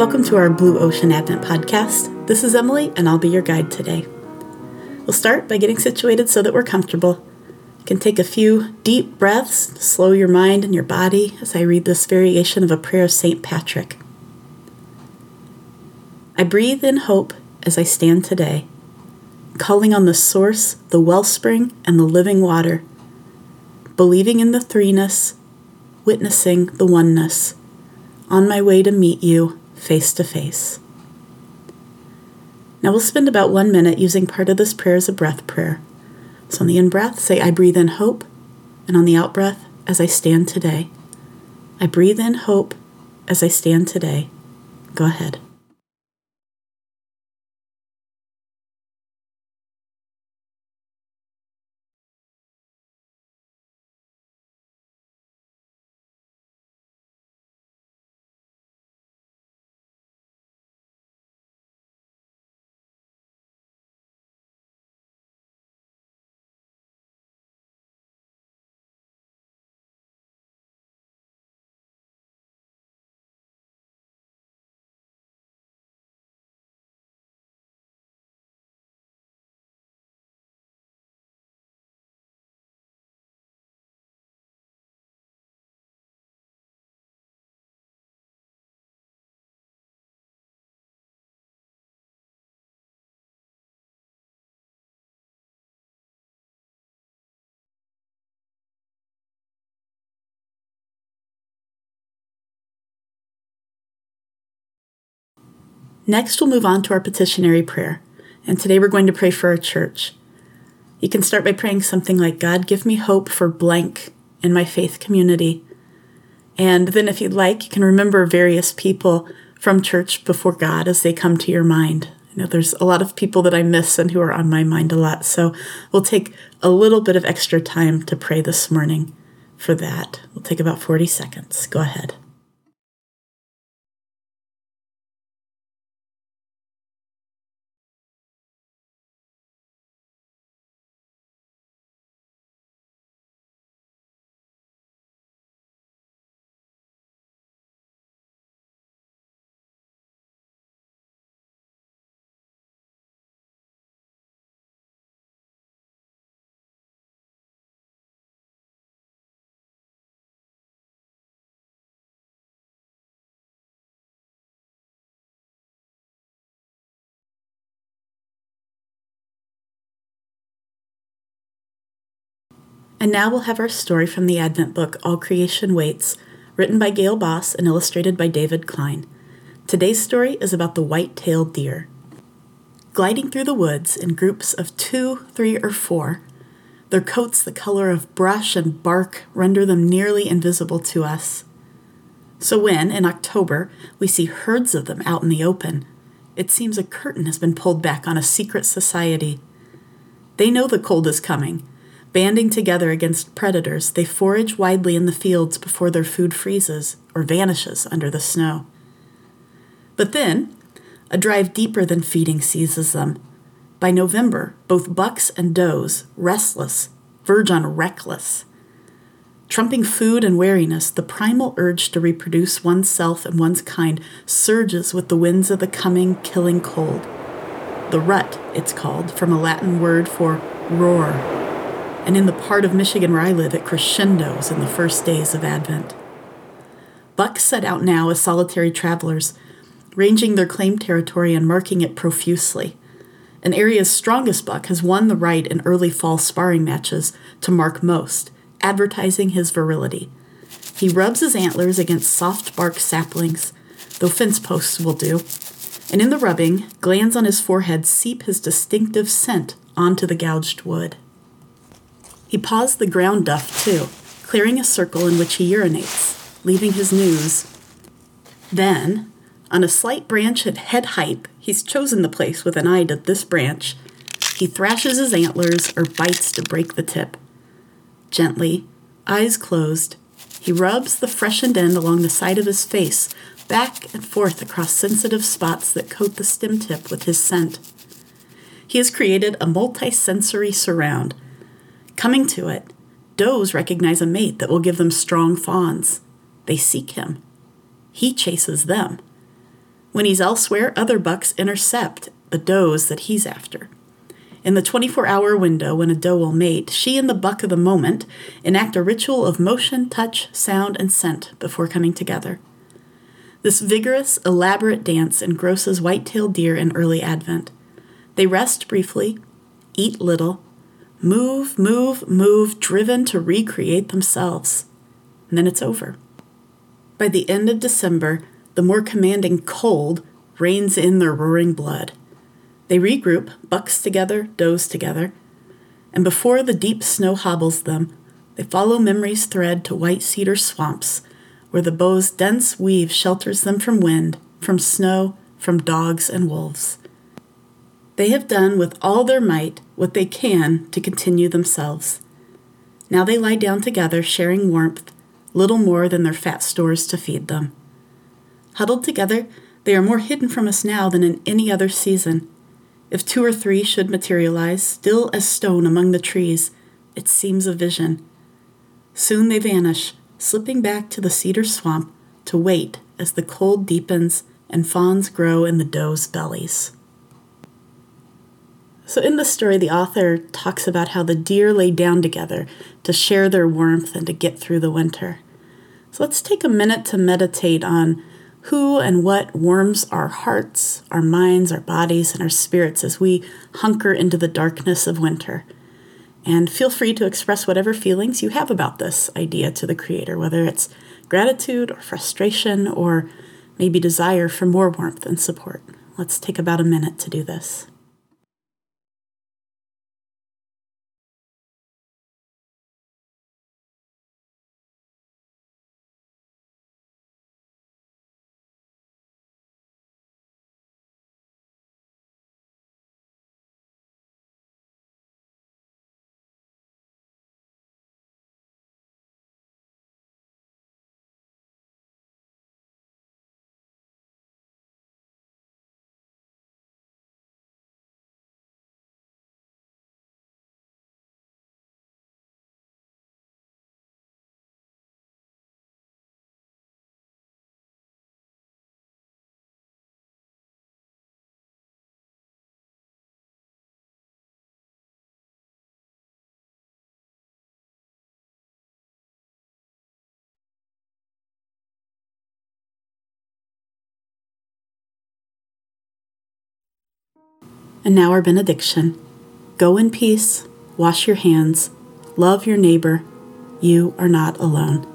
Welcome to our Blue Ocean Advent podcast. This is Emily, and I'll be your guide today. We'll start by getting situated so that we're comfortable. You can take a few deep breaths to slow your mind and your body as I read this variation of a prayer of St. Patrick. I breathe in hope as I stand today, calling on the source, the wellspring, and the living water, believing in the threeness, witnessing the oneness, on my way to meet you face to face. Now we'll spend about one minute using part of this prayer as a breath prayer. So on the in breath, say, I breathe in hope, and on the out breath, as I stand today. I breathe in hope as I stand today. Go ahead. Next, we'll move on to our petitionary prayer. And today we're going to pray for our church. You can start by praying something like, God, give me hope for blank in my faith community. And then, if you'd like, you can remember various people from church before God as they come to your mind. I know there's a lot of people that I miss and who are on my mind a lot. So we'll take a little bit of extra time to pray this morning for that. We'll take about 40 seconds. Go ahead. And now we'll have our story from the Advent book, All Creation Waits, written by Gayle Boss and illustrated by David Klein. Today's story is about the white tailed deer. Gliding through the woods in groups of two, three, or four, their coats the color of brush and bark render them nearly invisible to us. So when, in October, we see herds of them out in the open, it seems a curtain has been pulled back on a secret society. They know the cold is coming Banding together against predators, they forage widely in the fields before their food freezes or vanishes under the snow. But then, a drive deeper than feeding seizes them. By November, both bucks and does, restless, verge on reckless. Trumping food and wariness, the primal urge to reproduce oneself and one's kind surges with the winds of the coming, killing cold. The rut, it's called, from a Latin word for roar and in the part of Michigan where I live, it crescendos in the first days of Advent. Bucks set out now as solitary travelers, ranging their claimed territory and marking it profusely. An area's strongest buck has won the right in early fall sparring matches to mark most, advertising his virility. He rubs his antlers against soft bark saplings, though fence posts will do, and in the rubbing, glands on his forehead seep his distinctive scent onto the gouged wood. He paws the ground duff, too, clearing a circle in which he urinates, leaving his news. Then, on a slight branch at head height, he's chosen the place with an eye to this branch. He thrashes his antlers or bites to break the tip. Gently, eyes closed, he rubs the freshened end along the side of his face, back and forth across sensitive spots that coat the stem tip with his scent. He has created a multi-sensory surround Coming to it, does recognize a mate that will give them strong fawns. They seek him. He chases them. When he's elsewhere, other bucks intercept the does that he's after. In the 24 hour window when a doe will mate, she and the buck of the moment enact a ritual of motion, touch, sound, and scent before coming together. This vigorous, elaborate dance engrosses white tailed deer in early Advent. They rest briefly, eat little, move, move, move, driven to recreate themselves. And then it's over. By the end of December, the more commanding cold reins in their roaring blood. They regroup, bucks together, does together, and before the deep snow hobbles them, they follow memory's thread to white cedar swamps, where the bough's dense weave shelters them from wind, from snow, from dogs and wolves. They have done with all their might what they can to continue themselves. Now they lie down together, sharing warmth, little more than their fat stores to feed them. Huddled together, they are more hidden from us now than in any other season, if two or three should materialize, still as stone among the trees, it seems a vision. Soon they vanish, slipping back to the cedar swamp to wait as the cold deepens and fawns grow in the does' bellies. So, in the story, the author talks about how the deer lay down together to share their warmth and to get through the winter. So, let's take a minute to meditate on who and what warms our hearts, our minds, our bodies, and our spirits as we hunker into the darkness of winter. And feel free to express whatever feelings you have about this idea to the Creator, whether it's gratitude or frustration or maybe desire for more warmth and support. Let's take about a minute to do this. And now our benediction. Go in peace, wash your hands, love your neighbor. You are not alone.